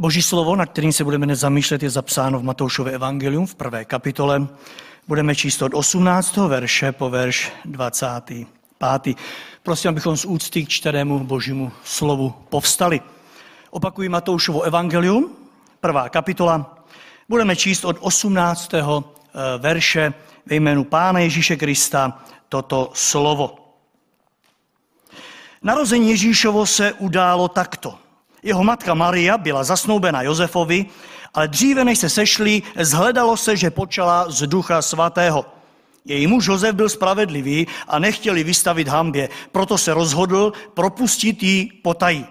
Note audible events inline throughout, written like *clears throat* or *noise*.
Boží slovo, na kterým se budeme dnes zamýšlet, je zapsáno v Matoušově evangelium v prvé kapitole. Budeme číst od 18. verše po verš 25. Prosím, abychom z úcty k čterému božímu slovu povstali. Opakuji Matoušovo evangelium, prvá kapitola. Budeme číst od 18. Eh, verše ve jménu Pána Ježíše Krista toto slovo. Narození Ježíšovo se událo takto. Jeho matka Maria byla zasnoubena Josefovi, ale dříve než se sešli, zhledalo se, že počala z ducha svatého. Její muž Josef byl spravedlivý a nechtěli vystavit hambě, proto se rozhodl propustit ji potají.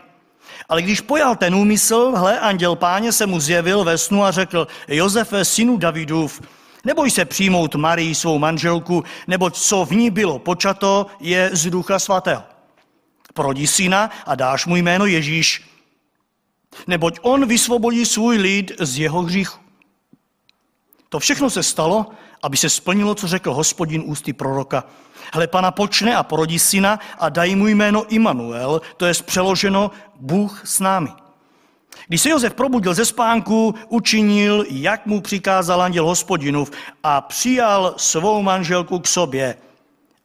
Ale když pojal ten úmysl, hle, anděl páně se mu zjevil ve snu a řekl, Josefe, synu Davidův, neboj se přijmout Marii svou manželku, neboť co v ní bylo počato, je z ducha svatého. Porodí syna a dáš mu jméno Ježíš, neboť on vysvobodí svůj lid z jeho hříchu. To všechno se stalo, aby se splnilo, co řekl hospodin ústy proroka. Hle, pana počne a porodí syna a dají mu jméno Immanuel, to je přeloženo Bůh s námi. Když se Josef probudil ze spánku, učinil, jak mu přikázal anděl hospodinův a přijal svou manželku k sobě,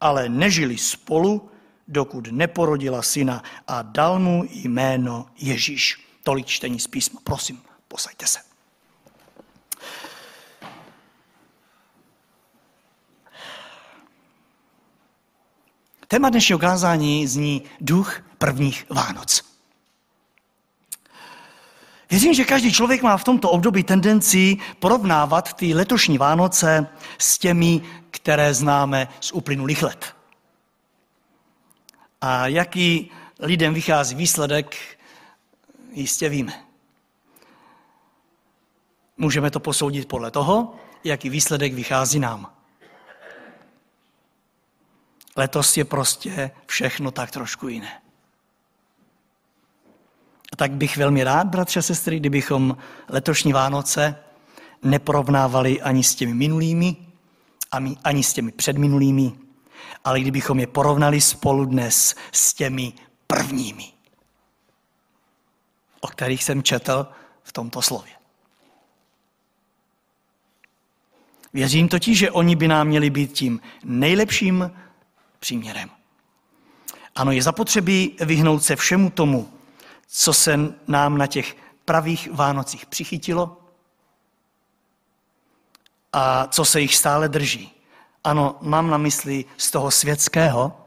ale nežili spolu, dokud neporodila syna a dal mu jméno Ježíš. Tolik čtení z písma. Prosím, posaďte se. Téma dnešního kázání zní duch prvních Vánoc. Věřím, že každý člověk má v tomto období tendenci porovnávat ty letošní Vánoce s těmi, které známe z uplynulých let. A jaký lidem vychází výsledek, jistě víme. Můžeme to posoudit podle toho, jaký výsledek vychází nám. Letos je prostě všechno tak trošku jiné. A tak bych velmi rád, bratře a sestry, kdybychom letošní Vánoce neporovnávali ani s těmi minulými, ani s těmi předminulými, ale kdybychom je porovnali spolu dnes s těmi prvními, o kterých jsem četl v tomto slově. Věřím totiž, že oni by nám měli být tím nejlepším příměrem. Ano, je zapotřebí vyhnout se všemu tomu, co se nám na těch pravých Vánocích přichytilo a co se jich stále drží. Ano, mám na mysli z toho světského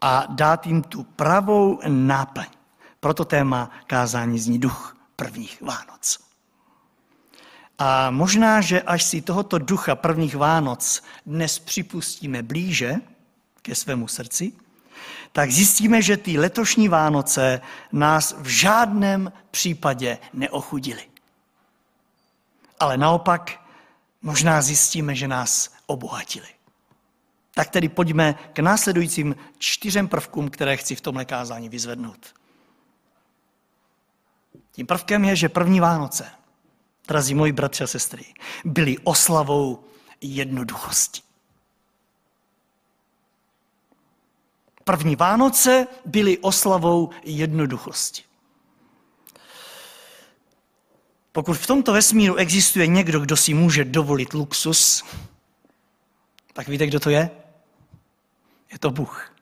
a dát jim tu pravou náplň. Proto téma kázání zní duch prvních Vánoc. A možná, že až si tohoto ducha prvních Vánoc dnes připustíme blíže ke svému srdci, tak zjistíme, že ty letošní Vánoce nás v žádném případě neochudili. Ale naopak možná zjistíme, že nás obohatili. Tak tedy pojďme k následujícím čtyřem prvkům, které chci v tomhle kázání vyzvednout. Tím prvkem je, že první Vánoce, drazí moji bratři a sestry, byly oslavou jednoduchosti. První Vánoce byly oslavou jednoduchosti. Pokud v tomto vesmíru existuje někdo, kdo si může dovolit luxus, tak víte, kdo to je? Je to Bůh.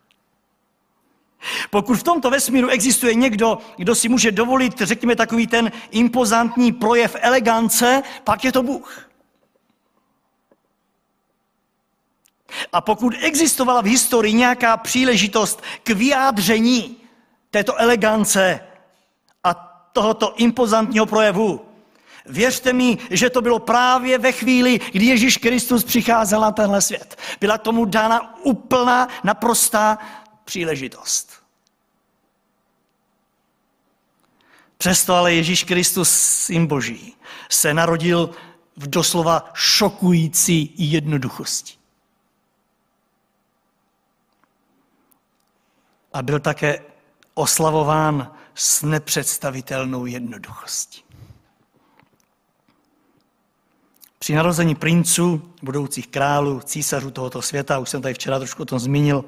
Pokud v tomto vesmíru existuje někdo, kdo si může dovolit, řekněme, takový ten impozantní projev elegance, pak je to Bůh. A pokud existovala v historii nějaká příležitost k vyjádření této elegance a tohoto impozantního projevu, Věřte mi, že to bylo právě ve chvíli, kdy Ježíš Kristus přicházel na tenhle svět. Byla tomu dána úplná, naprostá příležitost. Přesto ale Ježíš Kristus, syn Boží, se narodil v doslova šokující jednoduchosti. A byl také oslavován s nepředstavitelnou jednoduchostí. Při narození princů, budoucích králů, císařů tohoto světa, už jsem tady včera trošku o tom zmínil,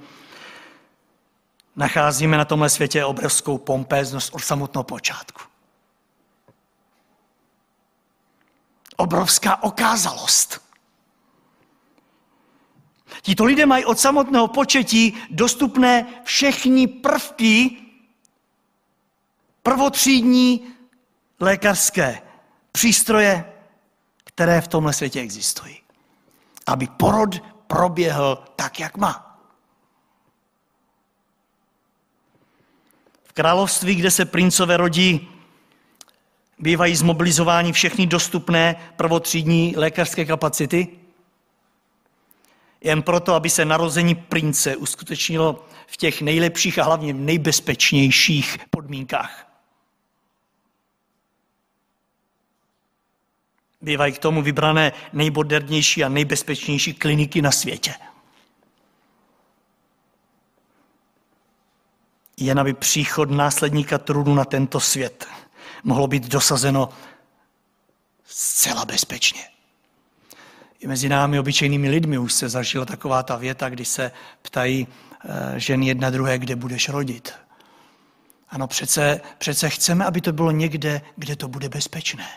nacházíme na tomhle světě obrovskou pompéznost od samotného počátku. Obrovská okázalost. Tito lidé mají od samotného početí dostupné všechny prvky prvotřídní lékařské přístroje, které v tomhle světě existují. Aby porod proběhl tak, jak má. V království, kde se princové rodí, bývají zmobilizováni všechny dostupné prvotřídní lékařské kapacity, jen proto, aby se narození prince uskutečnilo v těch nejlepších a hlavně nejbezpečnějších podmínkách. Bývají k tomu vybrané nejmodernější a nejbezpečnější kliniky na světě. Jen aby příchod následníka trudu na tento svět mohlo být dosazeno zcela bezpečně. I mezi námi, obyčejnými lidmi, už se zažila taková ta věta, kdy se ptají eh, ženy jedna druhé, kde budeš rodit. Ano, přece, přece chceme, aby to bylo někde, kde to bude bezpečné.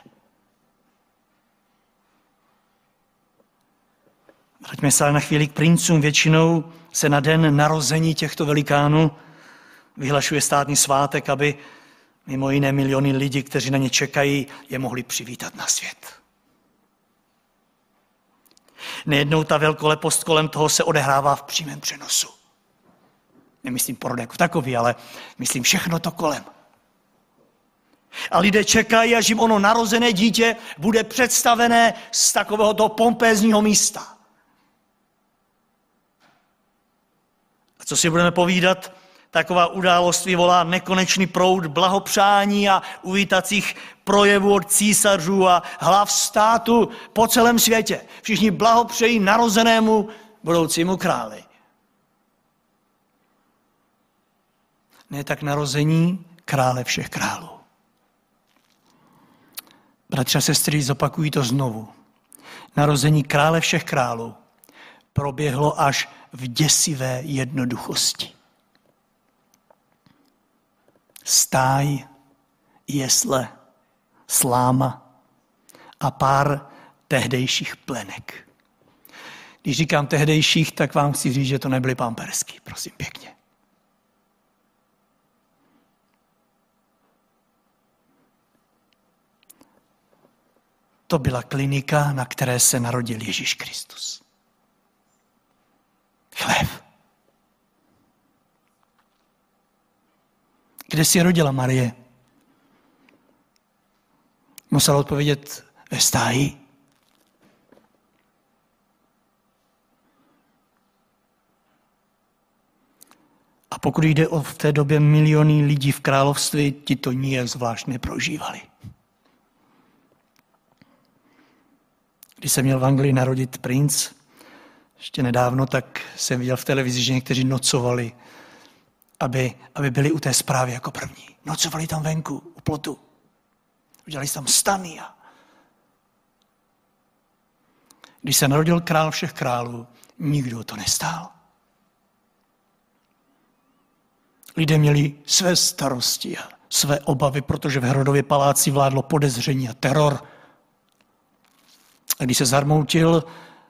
Vraťme se ale na chvíli k princům. Většinou se na den narození těchto velikánů vyhlašuje státní svátek, aby mimo jiné miliony lidí, kteří na ně čekají, je mohli přivítat na svět. Nejednou ta velkolepost kolem toho se odehrává v přímém přenosu. Nemyslím porod jako takový, ale myslím všechno to kolem. A lidé čekají, až jim ono narozené dítě bude představené z takového toho pompézního místa. A co si budeme povídat, taková událost vyvolá nekonečný proud blahopřání a uvítacích projevů od císařů a hlav státu po celém světě. Všichni blahopřejí narozenému budoucímu králi. Ne tak narození krále všech králů. Bratři a sestry, zopakují to znovu. Narození krále všech králů proběhlo až v děsivé jednoduchosti. Stáj, jesle, sláma a pár tehdejších plenek. Když říkám tehdejších, tak vám chci říct, že to nebyly pampersky, prosím pěkně. To byla klinika, na které se narodil Ježíš Kristus. Kde si rodila Marie? Musela odpovědět ve stáji. A pokud jde o v té době miliony lidí v království, ti to nijak zvlášť neprožívali. Když se měl v Anglii narodit princ, ještě nedávno, tak jsem viděl v televizi, že někteří nocovali, aby, aby byli u té zprávy jako první. Nocovali tam venku, u plotu. Udělali tam stany a když se narodil král všech králů, nikdo to nestál. Lidé měli své starosti a své obavy, protože v Herodově paláci vládlo podezření a teror. A když se zarmoutil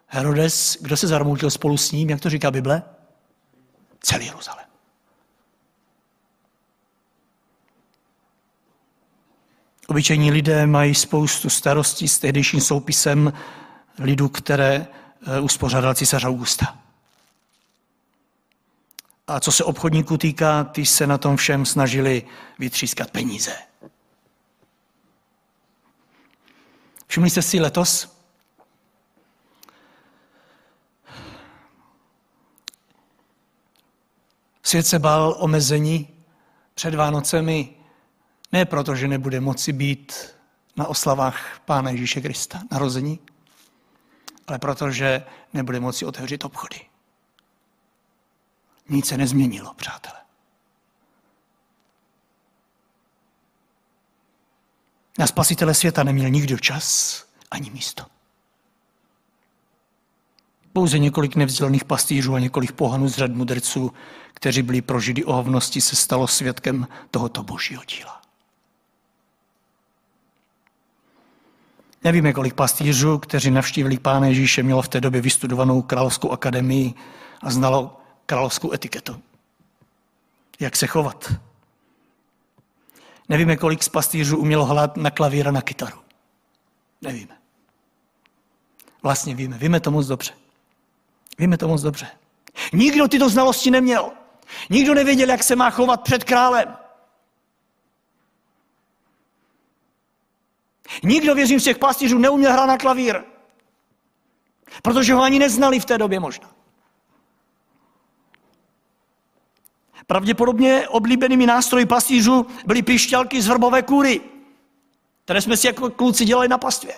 Herodes, kdo se zarmoutil spolu s ním, jak to říká Bible? Celý Jeruzalém. Obyčejní lidé mají spoustu starostí s tehdejším soupisem lidu, které eh, uspořádal císař Augusta. A co se obchodníků týká, ty se na tom všem snažili vytřískat peníze. Všimli jste si letos, Svět se bál omezení před Vánocemi ne proto, že nebude moci být na oslavách Pána Ježíše Krista, narození, ale proto, že nebude moci otevřít obchody. Nic se nezměnilo, přátelé. Na spasitele světa neměl nikdo čas ani místo. Pouze několik nevzdělaných pastýřů a několik pohanů z řad mudrců, kteří byli pro židy ohovnosti, se stalo svědkem tohoto božího díla. Nevíme, kolik pastýřů, kteří navštívili Pána Ježíše, mělo v té době vystudovanou královskou akademii a znalo královskou etiketu. Jak se chovat. Nevíme, kolik z pastýřů umělo hrát na klavír a na kytaru. Nevíme. Vlastně víme. Víme to moc dobře. Víme to moc dobře. Nikdo tyto znalosti neměl. Nikdo nevěděl, jak se má chovat před králem. Nikdo, věřím, z těch pastýřů neuměl hrát na klavír. Protože ho ani neznali v té době možná. Pravděpodobně oblíbenými nástroji pastýřů byly pišťalky z vrbové kůry, které jsme si jako kluci dělali na pastvě.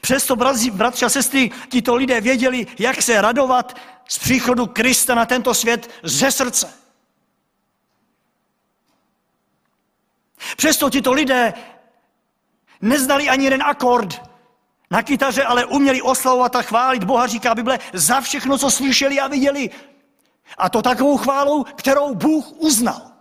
Přesto, bratři a sestry, tito lidé věděli, jak se radovat z příchodu Krista na tento svět ze srdce. Přesto tito lidé neznali ani jeden akord na kytaře, ale uměli oslavovat a chválit Boha, říká Bible, za všechno, co slyšeli a viděli. A to takovou chválou, kterou Bůh uznal.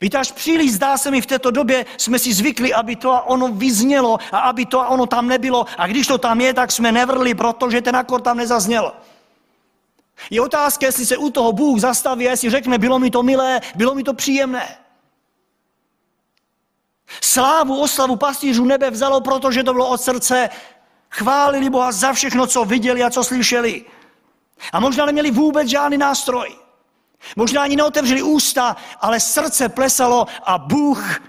Víte, až příliš zdá se mi v této době, jsme si zvykli, aby to a ono vyznělo a aby to a ono tam nebylo. A když to tam je, tak jsme nevrli, protože ten akord tam nezazněl. Je otázka, jestli se u toho Bůh zastaví, jestli řekne, bylo mi to milé, bylo mi to příjemné. Slávu, oslavu pastýřů nebe vzalo, protože to bylo od srdce. Chválili Boha za všechno, co viděli a co slyšeli. A možná neměli vůbec žádný nástroj. Možná ani neotevřeli ústa, ale srdce plesalo a Bůh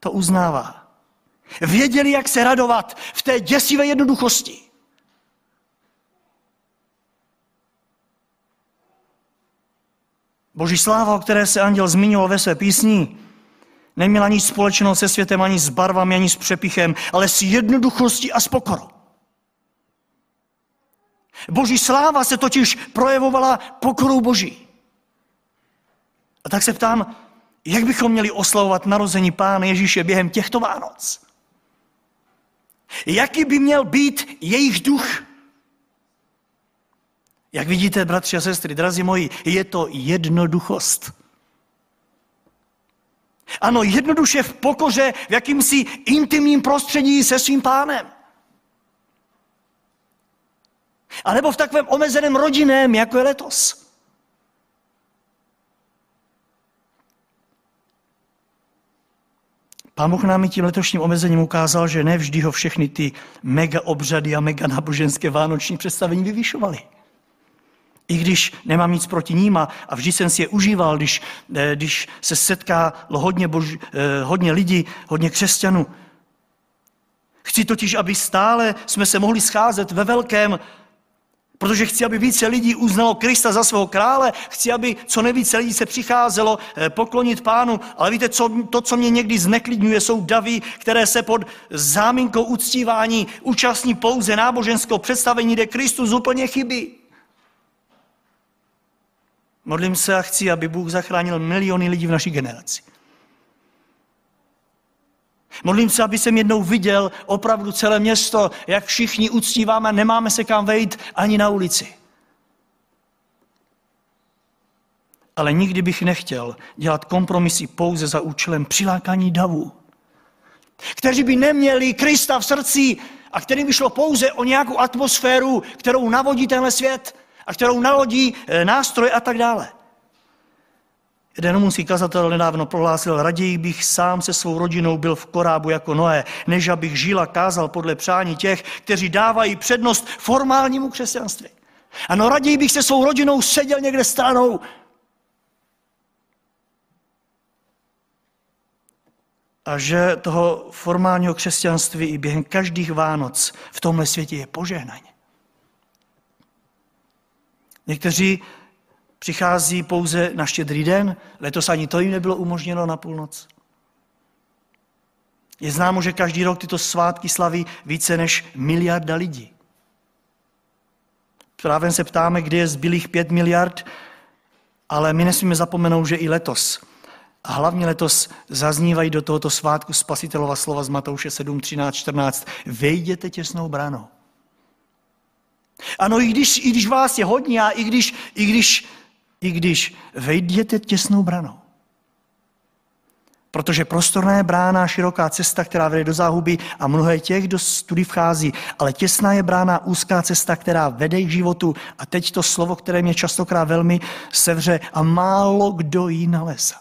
to uznává. Věděli, jak se radovat v té děsivé jednoduchosti. Boží sláva, o které se anděl zmiňoval ve své písni, neměla nic společného se světem, ani s barvami, ani s přepichem, ale s jednoduchostí a s pokorou. Boží sláva se totiž projevovala pokorou Boží. A tak se ptám, jak bychom měli oslavovat narození Pána Ježíše během těchto Vánoc? Jaký by měl být jejich duch? Jak vidíte, bratři a sestry, drazí moji, je to jednoduchost. Ano, jednoduše v pokoře, v jakýmsi intimním prostředí se svým pánem. A nebo v takovém omezeném rodinném, jako je letos. Pán Bůh nám i tím letošním omezením ukázal, že nevždy ho všechny ty mega obřady a mega náboženské vánoční představení vyvyšovaly. I když nemám nic proti ním a, vždy jsem si je užíval, když, eh, když se setká hodně, bož, eh, hodně lidí, hodně křesťanů. Chci totiž, aby stále jsme se mohli scházet ve velkém Protože chci, aby více lidí uznalo Krista za svého krále, chci, aby co nejvíce lidí se přicházelo eh, poklonit pánu. Ale víte, co, to, co mě někdy zneklidňuje, jsou davy, které se pod záminkou uctívání účastní pouze náboženského představení, kde Kristus úplně chybí. Modlím se a chci, aby Bůh zachránil miliony lidí v naší generaci. Modlím se, aby jsem jednou viděl opravdu celé město, jak všichni uctíváme, nemáme se kam vejít ani na ulici. Ale nikdy bych nechtěl dělat kompromisy pouze za účelem přilákání davů, kteří by neměli Krista v srdci a kterým by šlo pouze o nějakou atmosféru, kterou navodí tenhle svět a kterou nalodí eh, nástroje a tak dále. Jeden rumunský kazatel nedávno prohlásil, raději bych sám se svou rodinou byl v korábu jako Noé, než abych žil a kázal podle přání těch, kteří dávají přednost formálnímu křesťanství. Ano, raději bych se svou rodinou seděl někde stranou. A že toho formálního křesťanství i během každých Vánoc v tomhle světě je požehnaně. Někteří přichází pouze na štědrý den, letos ani to jim nebylo umožněno na půlnoc. Je známo, že každý rok tyto svátky slaví více než miliarda lidí. Právě se ptáme, kde je zbylých pět miliard, ale my nesmíme zapomenout, že i letos, a hlavně letos zaznívají do tohoto svátku spasitelova slova z Matouše 7, 13, 14. Vejděte těsnou branou. Ano, i když, i když vás je hodně a i když, i když i když vejděte těsnou branou. Protože prostorná je brána, široká cesta, která vede do záhuby a mnohé těch, kdo tudy vchází. Ale těsná je brána, úzká cesta, která vede k životu. A teď to slovo, které mě častokrát velmi sevře a málo kdo ji nalezá.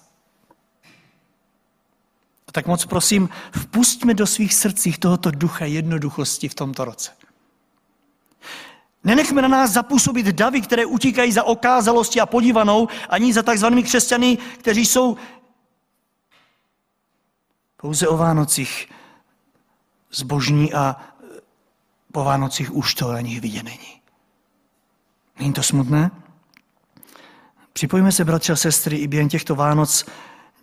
A tak moc prosím, vpustme do svých srdcích tohoto ducha jednoduchosti v tomto roce. Nenechme na nás zapůsobit davy, které utíkají za okázalosti a podívanou, ani za takzvanými křesťany, kteří jsou pouze o Vánocích zbožní a po Vánocích už to na nich vidět není. Není to smutné? Připojíme se, bratři a sestry, i během těchto Vánoc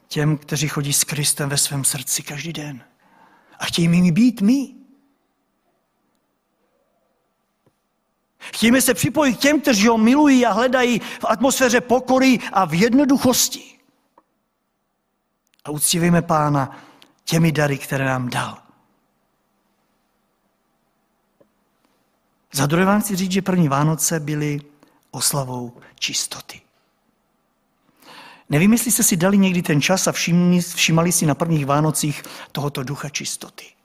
těm, kteří chodí s Kristem ve svém srdci každý den. A chtějí mi být my. Chtějme se připojit k těm, kteří ho milují a hledají v atmosféře pokory a v jednoduchosti. A uctívejme Pána těmi dary, které nám dal. Za druhé vám chci říct, že první Vánoce byly oslavou čistoty. Nevím, jestli jste si dali někdy ten čas a všimli, všimali si na prvních Vánocích tohoto ducha čistoty.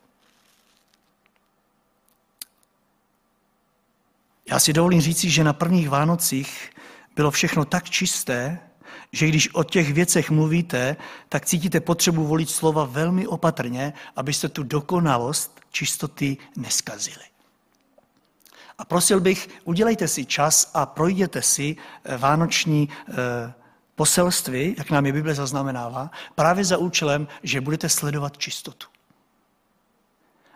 Já si dovolím říci, že na prvních Vánocích bylo všechno tak čisté, že když o těch věcech mluvíte, tak cítíte potřebu volit slova velmi opatrně, abyste tu dokonalost čistoty neskazili. A prosil bych, udělejte si čas a projděte si eh, vánoční eh, poselství, jak nám je Bible zaznamenává, právě za účelem, že budete sledovat čistotu.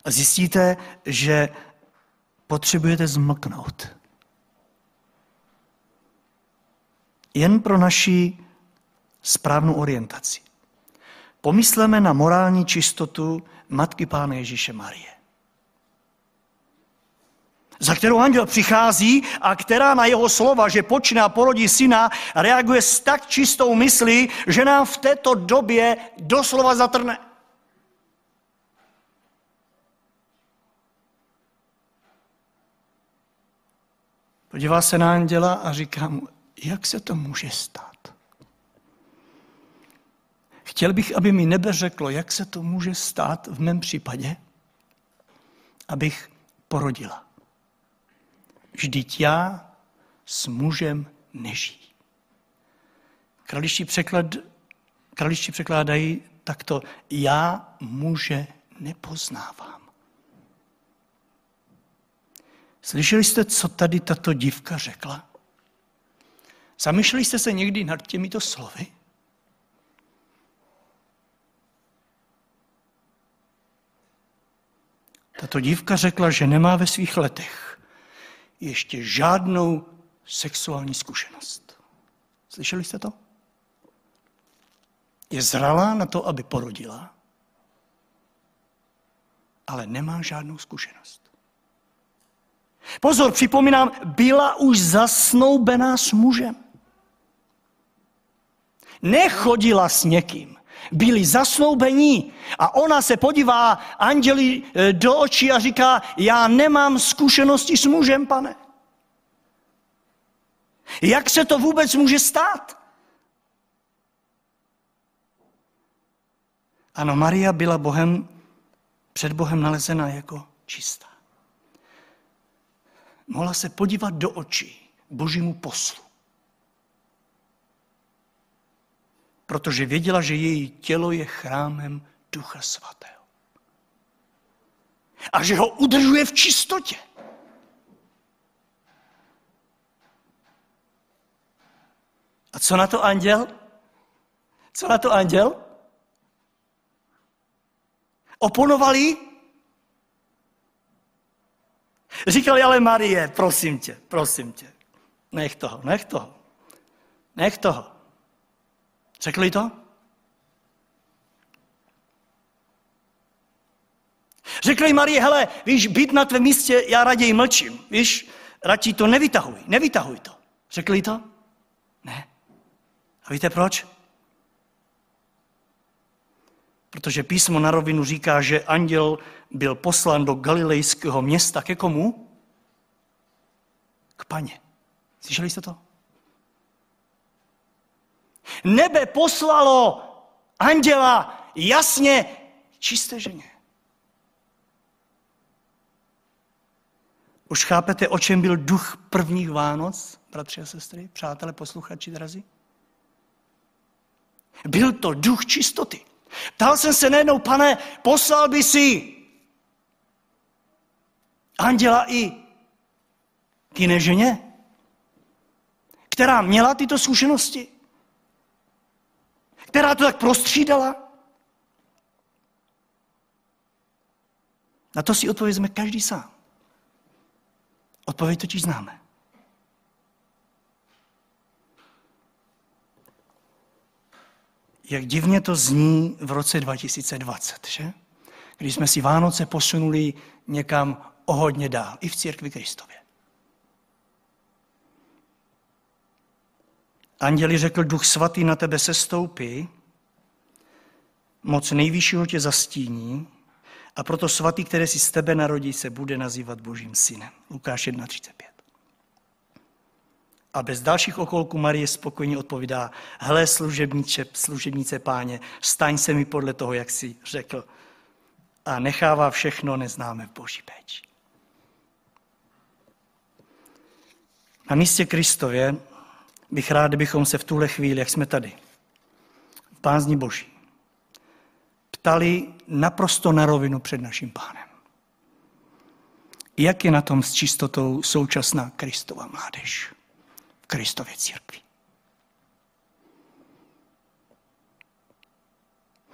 A zjistíte, že potřebujete zmlknout. Jen pro naši správnou orientaci. Pomysleme na morální čistotu Matky Pána Ježíše Marie za kterou anděl přichází a která na jeho slova, že počne a porodí syna, reaguje s tak čistou myslí, že nám v této době doslova zatrne. Podívá se na anděla a říká mu, jak se to může stát? Chtěl bych, aby mi nebe řeklo, jak se to může stát v mém případě, abych porodila. Vždyť já s mužem nežijí. Kraliští, překlad, kraliští překládají takto, já muže nepoznávám. Slyšeli jste, co tady tato dívka řekla? Zamýšleli jste se někdy nad těmito slovy? Tato dívka řekla, že nemá ve svých letech ještě žádnou sexuální zkušenost. Slyšeli jste to? Je zralá na to, aby porodila, ale nemá žádnou zkušenost. Pozor, připomínám, byla už zasnoubená s mužem. Nechodila s někým. Byli zasnoubení a ona se podívá anděli eh, do očí a říká, já nemám zkušenosti s mužem, pane. Jak se to vůbec může stát? Ano, Maria byla Bohem, před Bohem nalezena jako čistá. Mohla se podívat do očí božímu poslu. protože věděla, že její tělo je chrámem Ducha Svatého. A že ho udržuje v čistotě. A co na to anděl? Co na to anděl? Oponovali? Říkali, ale Marie, prosím tě, prosím tě, nech toho, nech toho, nech toho. Řekli to? Řekli Marie, hele, víš, být na tvém místě, já raději mlčím. Víš, radši to nevytahuj, nevytahuj to. Řekli to? Ne. A víte proč? Protože písmo na rovinu říká, že anděl byl poslán do galilejského města ke komu? K paně. Slyšeli jste to? Nebe poslalo anděla jasně čisté ženě. Už chápete, o čem byl duch prvních Vánoc, bratři a sestry, přátelé, posluchači drazí? Byl to duch čistoty. Ptal jsem se najednou, pane, poslal by si anděla i k jiné ženě, která měla tyto zkušenosti, která to tak prostřídala. Na to si odpovězme každý sám. Odpověď totiž známe. Jak divně to zní v roce 2020, že? Když jsme si Vánoce posunuli někam o hodně dál, i v církvi Kristově. Anděli řekl, duch svatý na tebe se stoupí, moc nejvyššího tě zastíní a proto svatý, které si z tebe narodí, se bude nazývat Božím synem. Lukáš 1.35. A bez dalších okolků Marie spokojně odpovídá, hele služebnice, služebnice páně, staň se mi podle toho, jak si řekl. A nechává všechno neznáme v boží péči. Na místě Kristově bych rád, kdybychom se v tuhle chvíli, jak jsme tady, v pázní Boží, ptali naprosto na rovinu před naším pánem. Jak je na tom s čistotou současná Kristova mládež v Kristově církvi?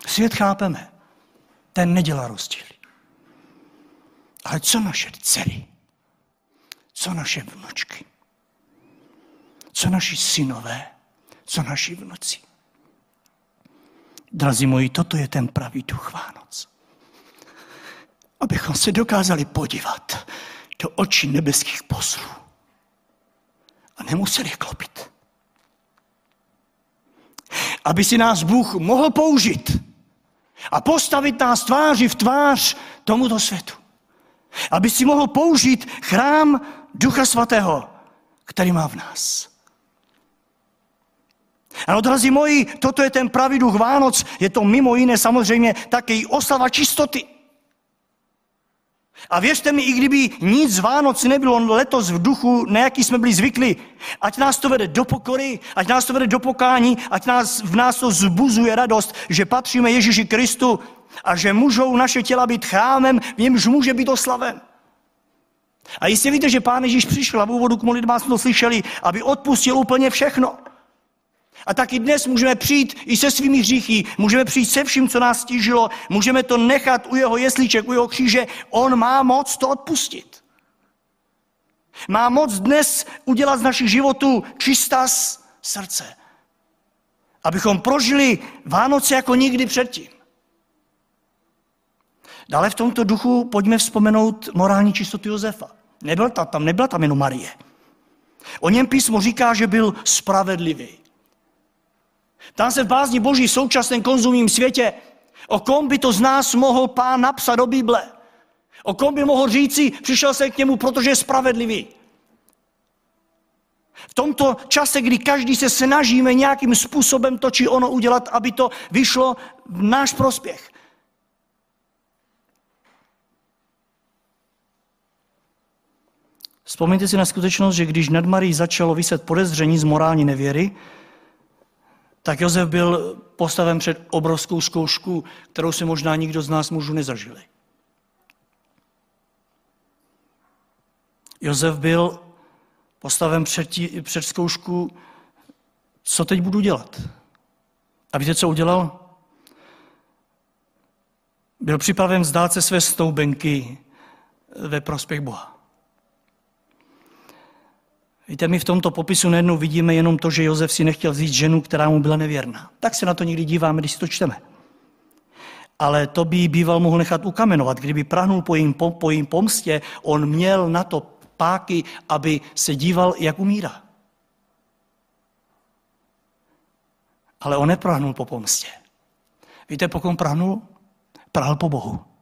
Svět chápeme, ten nedělá rozdíly. Ale co naše dcery? Co naše vnučky? Co naši synové, co naši vnuci. Drazí moji, toto je ten pravý duch Vánoc. Abychom se dokázali podívat do očí nebeských poslů a nemuseli klopit. Aby si nás Bůh mohl použít a postavit nás tváři v tvář tomuto světu. Aby si mohl použít chrám Ducha Svatého, který má v nás. Ano, drazí moji, toto je ten pravý duch Vánoc, je to mimo jiné samozřejmě také i oslava čistoty. A věřte mi, i kdyby nic z Vánoc nebylo letos v duchu, na jaký jsme byli zvyklí, ať nás to vede do pokory, ať nás to vede do pokání, ať nás, v nás to zbuzuje radost, že patříme Ježíši Kristu a že můžou naše těla být chrámem, v němž může být oslaven. A jistě víte, že Pán Ježíš přišel a v úvodu k modlitbám jsme to slyšeli, aby odpustil úplně všechno. A taky dnes můžeme přijít i se svými hříchy, můžeme přijít se vším, co nás stížilo, můžeme to nechat u jeho jeslíček, u jeho kříže. On má moc to odpustit. Má moc dnes udělat z našich životů čistá srdce. Abychom prožili Vánoce jako nikdy předtím. Dále v tomto duchu pojďme vzpomenout morální čistotu Josefa. Nebyl tam, tam nebyla tam jenom Marie. O něm písmo říká, že byl spravedlivý. Tam se v bázni boží současném konzumním světě, o kom by to z nás mohl pán napsat do Bible. O kom by mohl říci, přišel se k němu, protože je spravedlivý. V tomto čase, kdy každý se snažíme nějakým způsobem to či ono udělat, aby to vyšlo v náš prospěch. Vzpomeňte si na skutečnost, že když nad Marí začalo vyset podezření z morální nevěry, tak Josef byl postaven před obrovskou zkoušku, kterou si možná nikdo z nás mužů nezažili. Josef byl postaven před, tí, před zkoušku, co teď budu dělat. A víte, co udělal? Byl připraven vzdát se své stoubenky ve prospěch Boha. Víte, my v tomto popisu najednou vidíme jenom to, že Josef si nechtěl vzít ženu, která mu byla nevěrná. Tak se na to někdy díváme, když si to čteme. Ale to by býval mohl nechat ukamenovat. Kdyby prahnul po jím, po, pomstě, on měl na to páky, aby se díval, jak umírá. Ale on neprahnul po pomstě. Víte, po kom prahnul? Prahl po Bohu.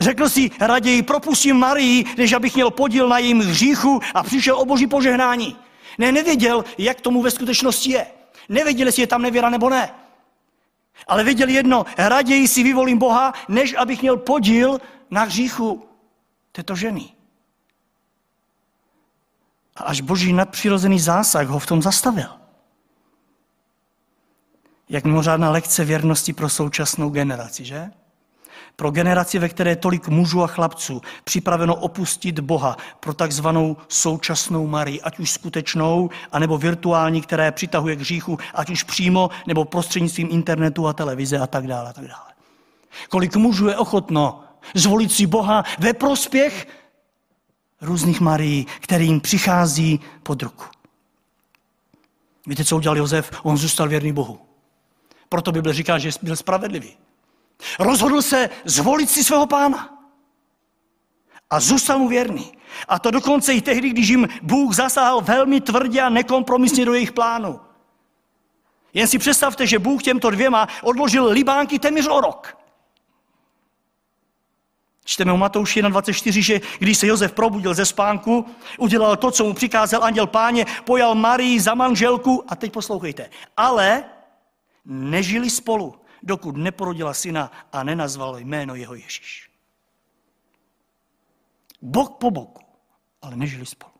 Řekl si, raději propustím Marii, než abych měl podíl na jejím hříchu a přišel o boží požehnání. Ne, nevěděl, jak tomu ve skutečnosti je. Nevěděl, jestli je tam nevěra nebo ne. Ale věděli jedno, raději si vyvolím Boha, než abych měl podíl na hříchu této ženy. A až boží nadpřirozený zásah ho v tom zastavil. Jak mimořádná lekce věrnosti pro současnou generaci, že? Pro generaci, ve které je tolik mužů a chlapců připraveno opustit Boha pro takzvanou současnou Marii, ať už skutečnou, anebo virtuální, které přitahuje k hříchu, ať už přímo, nebo prostřednictvím internetu a televize a tak dále. A tak dále. Kolik mužů je ochotno zvolit si Boha ve prospěch různých Marií, kterým přichází pod ruku. Víte, co udělal Josef? On zůstal věrný Bohu. Proto Bible říká, že byl spravedlivý. Rozhodl se zvolit si svého pána. A zůstal mu věrný. A to dokonce i tehdy, když jim Bůh zasáhl velmi tvrdě a nekompromisně do jejich plánu. Jen si představte, že Bůh těmto dvěma odložil libánky téměř o rok. Čteme u Matouši 24, že když se Josef probudil ze spánku, udělal to, co mu přikázal anděl páně, pojal Marii za manželku a teď poslouchejte. Ale nežili spolu, dokud neporodila syna a nenazval jméno jeho Ježíš. Bok po boku, ale nežili spolu.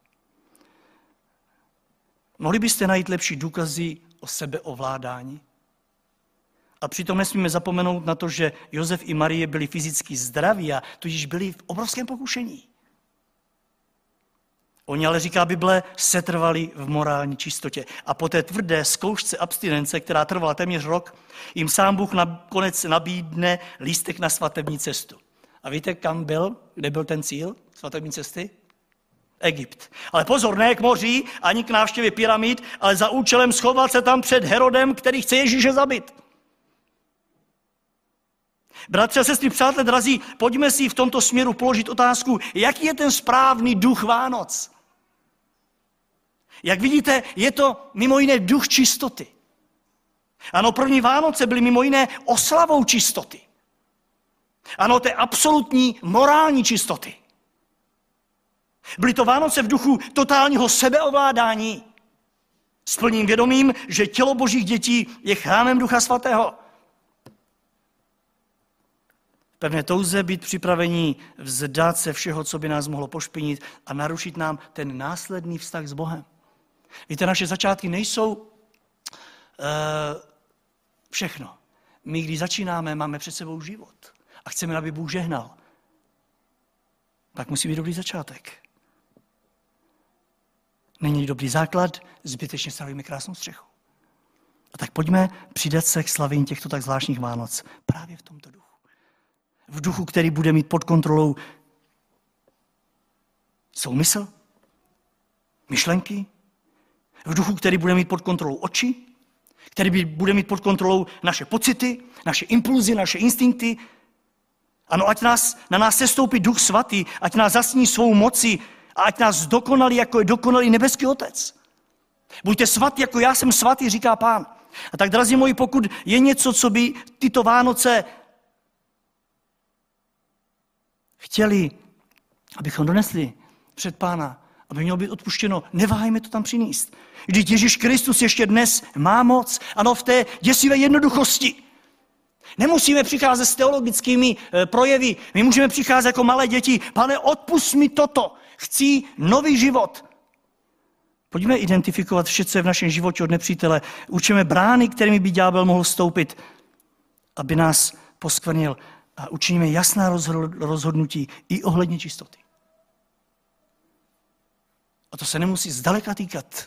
Mohli byste najít lepší důkazy o sebeovládání? A přitom nesmíme zapomenout na to, že Josef i Marie byli fyzicky zdraví a tudíž byli v obrovském pokušení. Oni ale, říká Bible, setrvali v morální čistotě. A po té tvrdé zkoušce abstinence, která trvala téměř rok, jim sám Bůh nakonec nabídne lístek na svatební cestu. A víte, kam byl? Kde byl ten cíl svatební cesty? Egypt. Ale pozor, ne k moři, ani k návštěvě pyramid, ale za účelem schovat se tam před Herodem, který chce Ježíše zabit. Bratře a sestry, přátelé drazí, pojďme si v tomto směru položit otázku, jaký je ten správný duch Vánoc. Jak vidíte, je to mimo jiné duch čistoty. Ano, první Vánoce byly mimo jiné oslavou čistoty. Ano, je absolutní morální čistoty. Byly to Vánoce v duchu totálního sebeovládání. S plným vědomím, že tělo božích dětí je chrámem Ducha Svatého. Pevné touze být připravení vzdát se všeho, co by nás mohlo pošpinit a narušit nám ten následný vztah s Bohem. Víte, naše začátky nejsou uh, všechno. My, když začínáme, máme před sebou život a chceme, aby Bůh žehnal. Tak musí být dobrý začátek. Není dobrý základ, zbytečně stavíme krásnou střechu. A tak pojďme přidat se k slavení těchto tak zvláštních Vánoc právě v tomto duchu v duchu, který bude mít pod kontrolou soumysl, myšlenky, v duchu, který bude mít pod kontrolou oči, který bude mít pod kontrolou naše pocity, naše impulzy, naše instinkty. Ano, ať nás, na nás sestoupí duch svatý, ať nás zasní svou moci a ať nás dokonalí, jako je dokonalý nebeský otec. Buďte svatý, jako já jsem svatý, říká pán. A tak, drazí moji, pokud je něco, co by tyto Vánoce chtěli, abychom donesli před pána, aby mělo být odpuštěno, neváhejme to tam přinést. Vždyť Ježíš Kristus ještě dnes má moc, ano, v té děsivé jednoduchosti. Nemusíme přicházet s teologickými eh, projevy, my můžeme přicházet jako malé děti. Pane, odpust mi toto, chci nový život. Pojďme identifikovat vše, co je v našem životě od nepřítele. Učíme brány, kterými by ďábel mohl vstoupit, aby nás poskvrnil a učiníme jasná rozhodnutí i ohledně čistoty. To se nemusí zdaleka týkat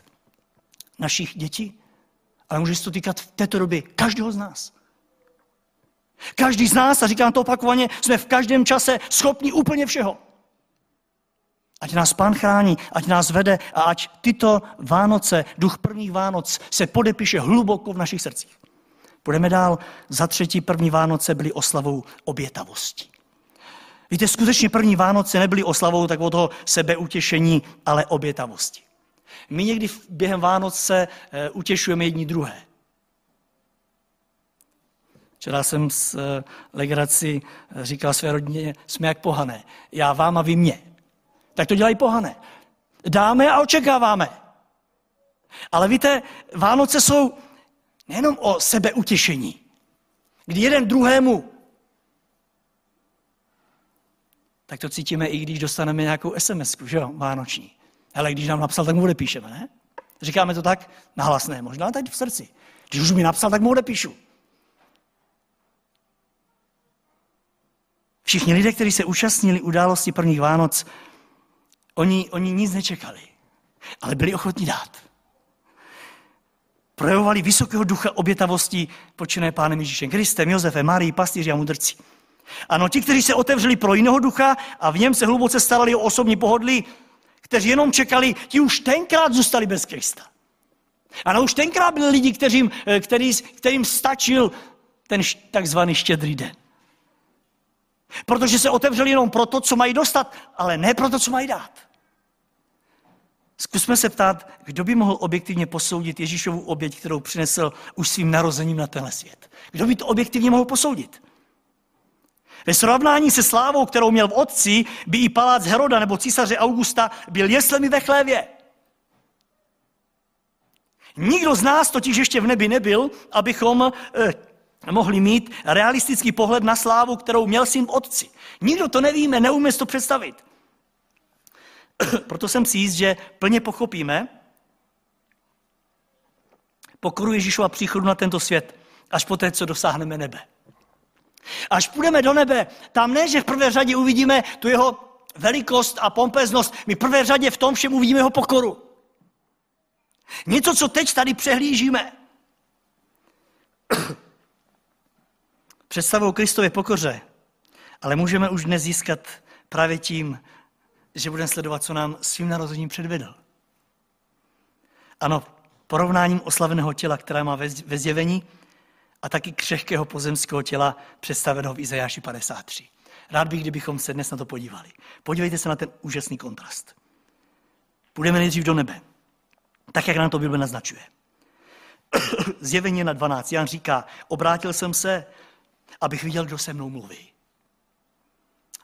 našich dětí, ale může se to týkat v této době každého z nás. Každý z nás, a říkám to opakovaně, jsme v každém čase schopni úplně všeho. Ať nás Pán chrání, ať nás vede a ať tyto Vánoce, duch prvních Vánoc, se podepíše hluboko v našich srdcích. Půjdeme dál. Za třetí první Vánoce byly oslavou obětavosti. Víte, skutečně první Vánoce nebyly oslavou takového toho sebeutěšení, ale obětavosti. My někdy během Vánoce eh, utěšujeme jedni druhé. Včera jsem s eh, legrací eh, říkal své rodině, jsme jak pohané. Já vám a vy mě. Tak to dělají pohané. Dáme a očekáváme. Ale víte, Vánoce jsou nejenom o sebeutěšení, kdy jeden druhému, tak to cítíme i když dostaneme nějakou sms že jo, vánoční. Ale když nám napsal, tak mu odepíšeme, ne? Říkáme to tak nahlasné, možná tak v srdci. Když už mi napsal, tak mu odepíšu. Všichni lidé, kteří se účastnili události prvních Vánoc, oni, oni nic nečekali, ale byli ochotní dát. Projevovali vysokého ducha obětavosti počené pánem Ježíšem Kristem, Josefem, Marii, pastýři a mudrci. Ano, ti, kteří se otevřeli pro jiného ducha a v něm se hluboce starali o osobní pohodlí, kteří jenom čekali, ti už tenkrát zůstali bez Krista. Ano, už tenkrát byli lidi, kterým, eh, který, kterým stačil ten takzvaný štědrý den. Protože se otevřeli jenom pro to, co mají dostat, ale ne pro to, co mají dát. Zkusme se ptát, kdo by mohl objektivně posoudit Ježíšovu oběť, kterou přinesl už svým narozením na tenhle svět. Kdo by to objektivně mohl posoudit? Ve srovnání se slávou, kterou měl v otci, by i palác Heroda nebo císaře Augusta byl jeslemi ve chlévě. Nikdo z nás totiž ještě v nebi nebyl, abychom eh, mohli mít realistický pohled na slávu, kterou měl syn v otci. Nikdo to nevíme, neumíme to představit. *clears throat* Proto jsem si jist, že plně pochopíme pokoru Ježíšova příchodu na tento svět, až poté, co dosáhneme nebe. Až půjdeme do nebe, tam ne, že v prvé řadě uvidíme tu jeho velikost a pompeznost, my v prvé řadě v tom všem uvidíme jeho pokoru. Něco, co teď tady přehlížíme. *clears throat* Představou Kristově pokoře, ale můžeme už dnes získat právě tím, že budeme sledovat, co nám svým narozením předvedl. Ano, porovnáním oslaveného těla, které má ve zjevení, a taky křehkého pozemského těla představeného v Izajáši 53. Rád bych, kdybychom se dnes na to podívali. Podívejte se na ten úžasný kontrast. Půjdeme nejdřív do nebe, tak jak nám to Bible naznačuje. *coughs* Zjevení na 12. Jan říká, obrátil jsem se, abych viděl, kdo se mnou mluví.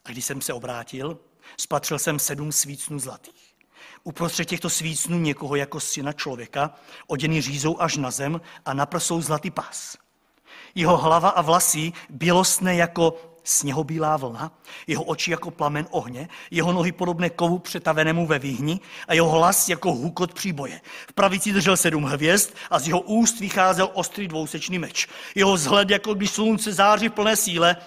A když jsem se obrátil, spatřil jsem sedm svícnů zlatých. Uprostřed těchto svícnů někoho jako syna člověka, oděný řízou až na zem a na prsou zlatý pás. Jeho hlava a vlasy bělostné jako sněhobílá vlna, jeho oči jako plamen ohně, jeho nohy podobné kovu přetavenému ve výhni a jeho hlas jako hukot příboje. V pravici držel sedm hvězd a z jeho úst vycházel ostrý dvousečný meč. Jeho vzhled jako když slunce září v plné síle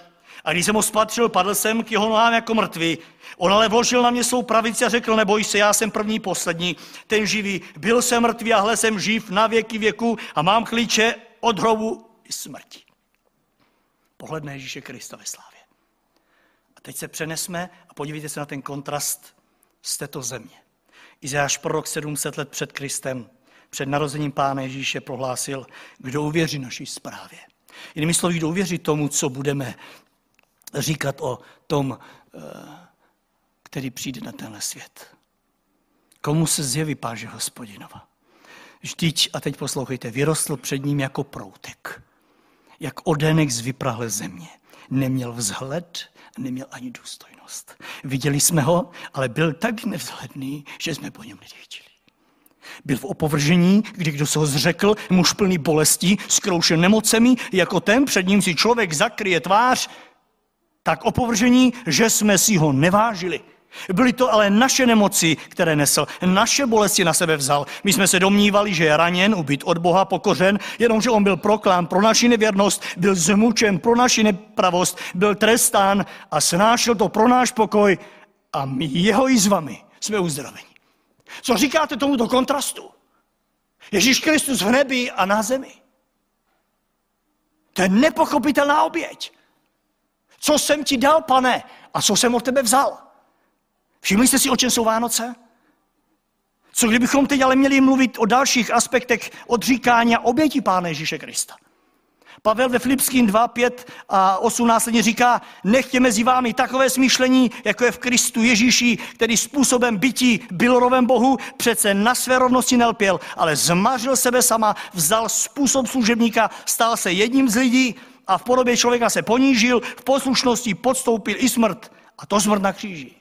a když jsem ho spatřil, padl jsem k jeho nohám jako mrtvý. On ale vložil na mě svou pravici a řekl, neboj se, já jsem první, poslední, ten živý. Byl jsem mrtvý a hle jsem živ na věky věku a mám klíče od hrobu i smrti. Pohled na Ježíše Krista ve slávě. A teď se přenesme a podívejte se na ten kontrast z této země. Izajáš prorok 700 let před Kristem, před narozením Pána Ježíše prohlásil, kdo uvěří naší zprávě. Jinými slovy, kdo uvěří tomu, co budeme říkat o tom, eh, který přijde na tenhle svět. Komu se zjeví páže hospodinova? Vždyť, a teď poslouchejte, vyrostl před ním jako proutek jak odenek z vyprahlé země. Neměl vzhled, neměl ani důstojnost. Viděli jsme ho, ale byl tak nevzhledný, že jsme po něm nevěděli. Byl v opovržení, kdy kdo se ho zřekl, muž plný bolestí, skroušen nemocemi, jako ten, před ním si člověk zakryje tvář, tak opovržení, že jsme si ho nevážili. Byly to ale naše nemoci, které nesl, naše bolesti na sebe vzal. My jsme se domnívali, že je raněn, ubyt od Boha, pokořen, jenomže on byl proklám pro naši nevěrnost, byl zmučen pro naši nepravost, byl trestán a snášel to pro náš pokoj a my jeho jizvami jsme uzdraveni. Co říkáte tomuto kontrastu? Ježíš Kristus v nebi a na zemi. To je nepochopitelná oběť. Co jsem ti dal, pane, a co jsem od tebe vzal? Všimli jste si, o čem jsou Vánoce? Co kdybychom teď ale měli mluvit o dalších aspektech odříkání a oběti Pána Ježíše Krista? Pavel ve Filipským 2, 5 a 8 následně říká, nechtě mezi vámi takové smýšlení, jako je v Kristu Ježíši, který způsobem bytí bylorovém Bohu přece na své rovnosti nelpěl, ale zmařil sebe sama, vzal způsob služebníka, stal se jedním z lidí a v podobě člověka se ponížil, v poslušnosti podstoupil i smrt, a to smrt na kříži.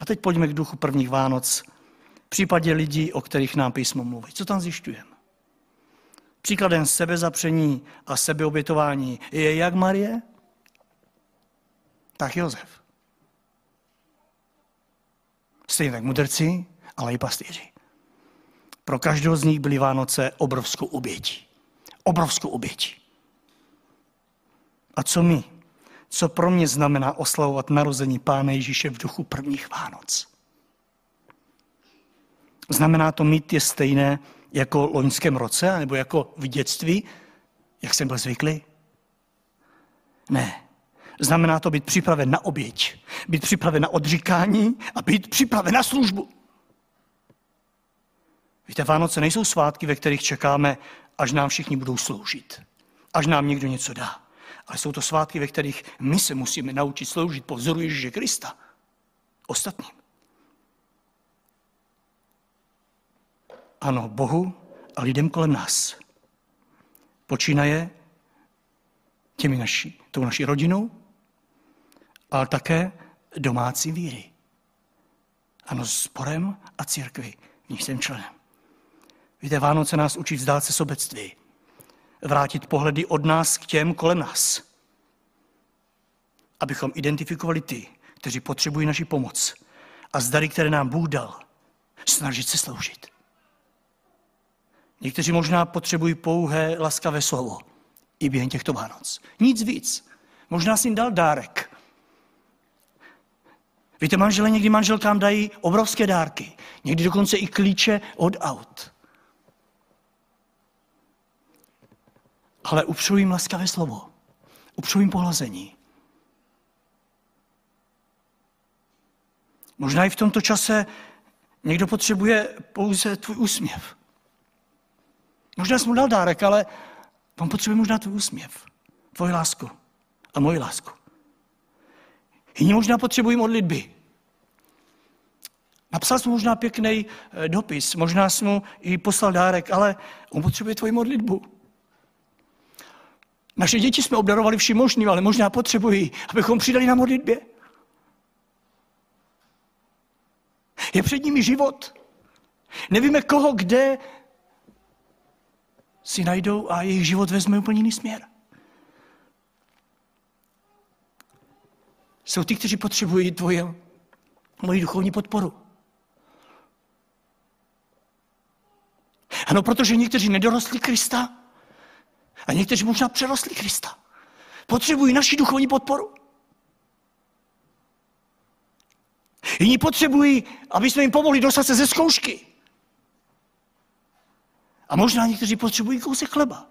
A teď pojďme k duchu prvních Vánoc. V případě lidí, o kterých nám písmo mluví. Co tam zjišťujeme? Příkladem sebezapření a sebeobětování je jak Marie, tak Josef. Stejně tak mudrci, ale i pastýři. Pro každého z nich byly Vánoce obrovskou obětí. Obrovskou obětí. A co my? Co pro mě znamená oslavovat narození Pána Ježíše v duchu prvních Vánoc? Znamená to mít je stejné jako v loňském roce, nebo jako v dětství, jak jsem byl zvyklý? Ne. Znamená to být připraven na oběť, být připraven na odříkání a být připraven na službu. Víte, Vánoce nejsou svátky, ve kterých čekáme, až nám všichni budou sloužit, až nám někdo něco dá. Ale jsou to svátky, ve kterých my se musíme naučit sloužit po vzoru Ježíše Krista ostatním. Ano, Bohu a lidem kolem nás. Počínaje těmi naší, tou naší rodinou, ale také domácí víry. Ano, sporem a církvi, v níž jsem členem. Víte, Vánoce nás učí vzdát se sobectví, vrátit pohledy od nás k těm kolem nás, abychom identifikovali ty, kteří potřebují naši pomoc a zdary, které nám Bůh dal, snažit se sloužit. Někteří možná potřebují pouhé laskavé slovo i během těchto Vánoc. Nic víc. Možná si jim dal dárek. Víte, manžele někdy manželkám dají obrovské dárky. Někdy dokonce i klíče od aut. Ale upřu jim laskavé slovo. Upřu jim pohlazení. Možná i v tomto čase někdo potřebuje pouze tvůj úsměv. Možná jsem mu dal dárek, ale on potřebuje možná tvůj úsměv, tvoji lásku a moji lásku. Jiní možná potřebují modlitby. Napsal jsem možná pěkný eh, dopis, možná jsem mu i poslal dárek, ale on potřebuje tvoji modlitbu. Naše děti jsme obdarovali vším možným, ale možná potřebují, abychom přidali na modlitbě. Je před nimi život. Nevíme koho, kde si najdou a jejich život vezme úplně jiný směr. Jsou ty, kteří potřebují tvoje, moji duchovní podporu. Ano, protože někteří nedorostli Krista a někteří možná přerostli Krista. Potřebují naši duchovní podporu. Jiní potřebují, aby jsme jim pomohli dostat se ze zkoušky. A možná někteří potřebují kousek chleba.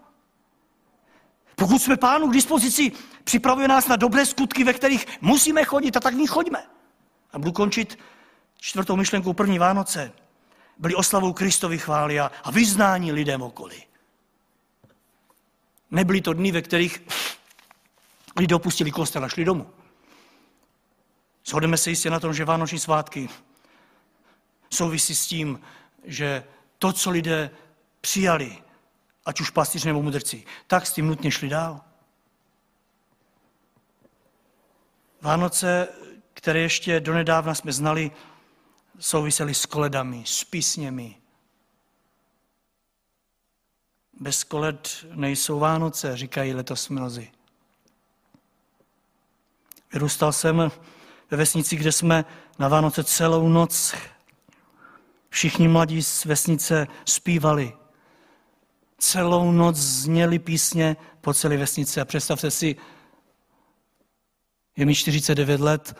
Pokud jsme pánu k dispozici, připravuje nás na dobré skutky, ve kterých musíme chodit a tak v nich choďme. A budu končit čtvrtou myšlenkou první Vánoce. Byli oslavou Kristovi chvály a, a vyznání lidem okolí. Nebyly to dny, ve kterých lidé opustili kostel a šli domů. Shodeme se jistě na tom, že Vánoční svátky souvisí s tím, že to, co lidé přijali, ať už pastýř nebo mudrci, tak s tím nutně šli dál. Vánoce, které ještě donedávna jsme znali, souvisely s koledami, s písněmi. Bez koled nejsou Vánoce, říkají letos mnozí. Vyrůstal jsem ve vesnici, kde jsme na Vánoce celou noc všichni mladí z vesnice zpívali celou noc zněly písně po celé vesnici. A představte si, je mi 49 let,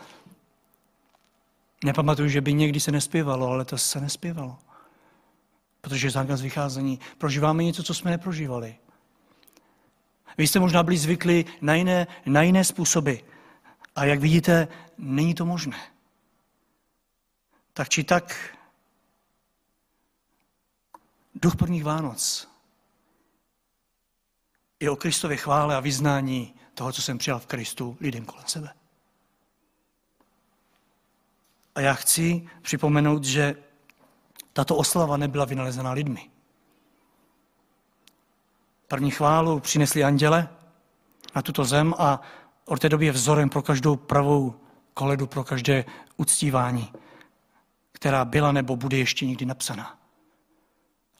nepamatuju, že by někdy se nespěvalo, ale to se nespěvalo. Protože je zákaz vycházení. Prožíváme něco, co jsme neprožívali. Vy jste možná byli zvyklí na jiné, na jiné způsoby. A jak vidíte, není to možné. Tak či tak duch prvních Vánoc i o Kristově chvále a vyznání toho, co jsem přijal v Kristu lidem kolem sebe. A já chci připomenout, že tato oslava nebyla vynalezena lidmi. První chválu přinesli anděle na tuto zem a od té doby je vzorem pro každou pravou koledu, pro každé uctívání, která byla nebo bude ještě někdy napsaná.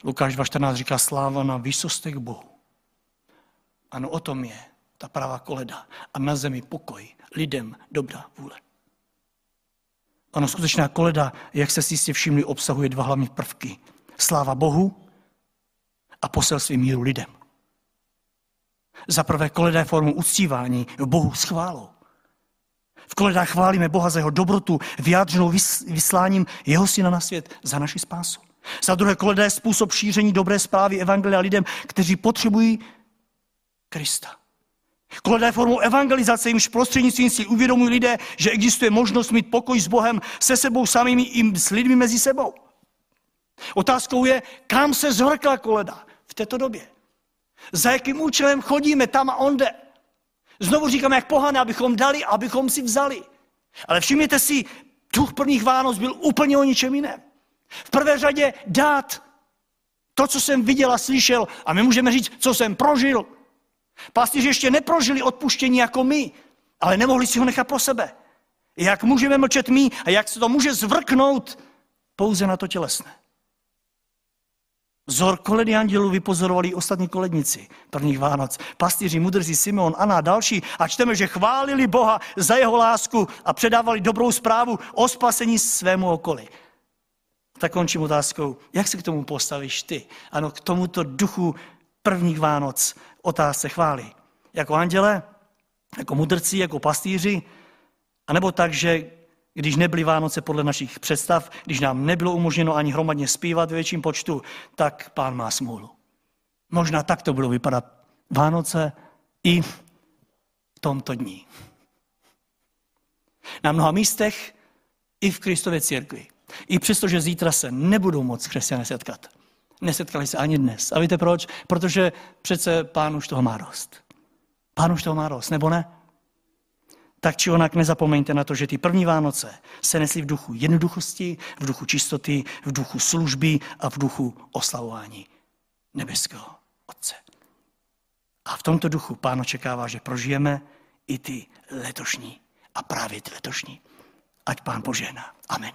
Lukáš 2.14 říká sláva na výsostech Bohu. Ano, o tom je ta pravá koleda. A na zemi pokoj, lidem dobrá vůle. Ano, skutečná koleda, jak se si jistě všimli, obsahuje dva hlavní prvky. Sláva Bohu a poselství míru lidem. Za prvé koleda je formou uctívání Bohu s chválou. V koledách chválíme Boha za jeho dobrotu, vyjádřenou vysláním jeho syna na svět za naši spásu. Za druhé koleda je způsob šíření dobré zprávy Evangelia lidem, kteří potřebují Krista. Je formou evangelizace, jimž prostřednictvím si uvědomují lidé, že existuje možnost mít pokoj s Bohem, se sebou samými i s lidmi mezi sebou. Otázkou je, kam se zvrkla koleda v této době. Za jakým účelem chodíme tam a onde. Znovu říkám, jak pohane, abychom dali, abychom si vzali. Ale všimněte si, duch prvních Vánoc byl úplně o ničem jiném. V prvé řadě dát to, co jsem viděl a slyšel, a my můžeme říct, co jsem prožil. Pastýři ještě neprožili odpuštění jako my, ale nemohli si ho nechat pro sebe. Jak můžeme mlčet my a jak se to může zvrknout pouze na to tělesné. Vzor koledy andělů vypozorovali ostatní koledníci prvních Vánoc. Pastýři, mudrzí Simon, Anna a další. A čteme, že chválili Boha za jeho lásku a předávali dobrou zprávu o spasení svému okolí. Tak končím otázkou, jak se k tomu postavíš ty? Ano, k tomuto duchu prvních Vánoc otázce chvály. Jako anděle, jako mudrci, jako pastýři, anebo tak, že když nebyly Vánoce podle našich představ, když nám nebylo umožněno ani hromadně zpívat ve větším počtu, tak pán má smůlu. Možná tak to bylo vypadat Vánoce i v tomto dní. Na mnoha místech i v Kristově církvi. I přesto, že zítra se nebudou moc křesťané setkat. Nesetkali se ani dnes. A víte proč? Protože přece pán už toho má dost. Pán už toho má dost, nebo ne? Tak či onak nezapomeňte na to, že ty první Vánoce se nesly v duchu jednoduchosti, v duchu čistoty, v duchu služby a v duchu oslavování nebeského Otce. A v tomto duchu pán očekává, že prožijeme i ty letošní a právě ty letošní. Ať pán požehná. Amen.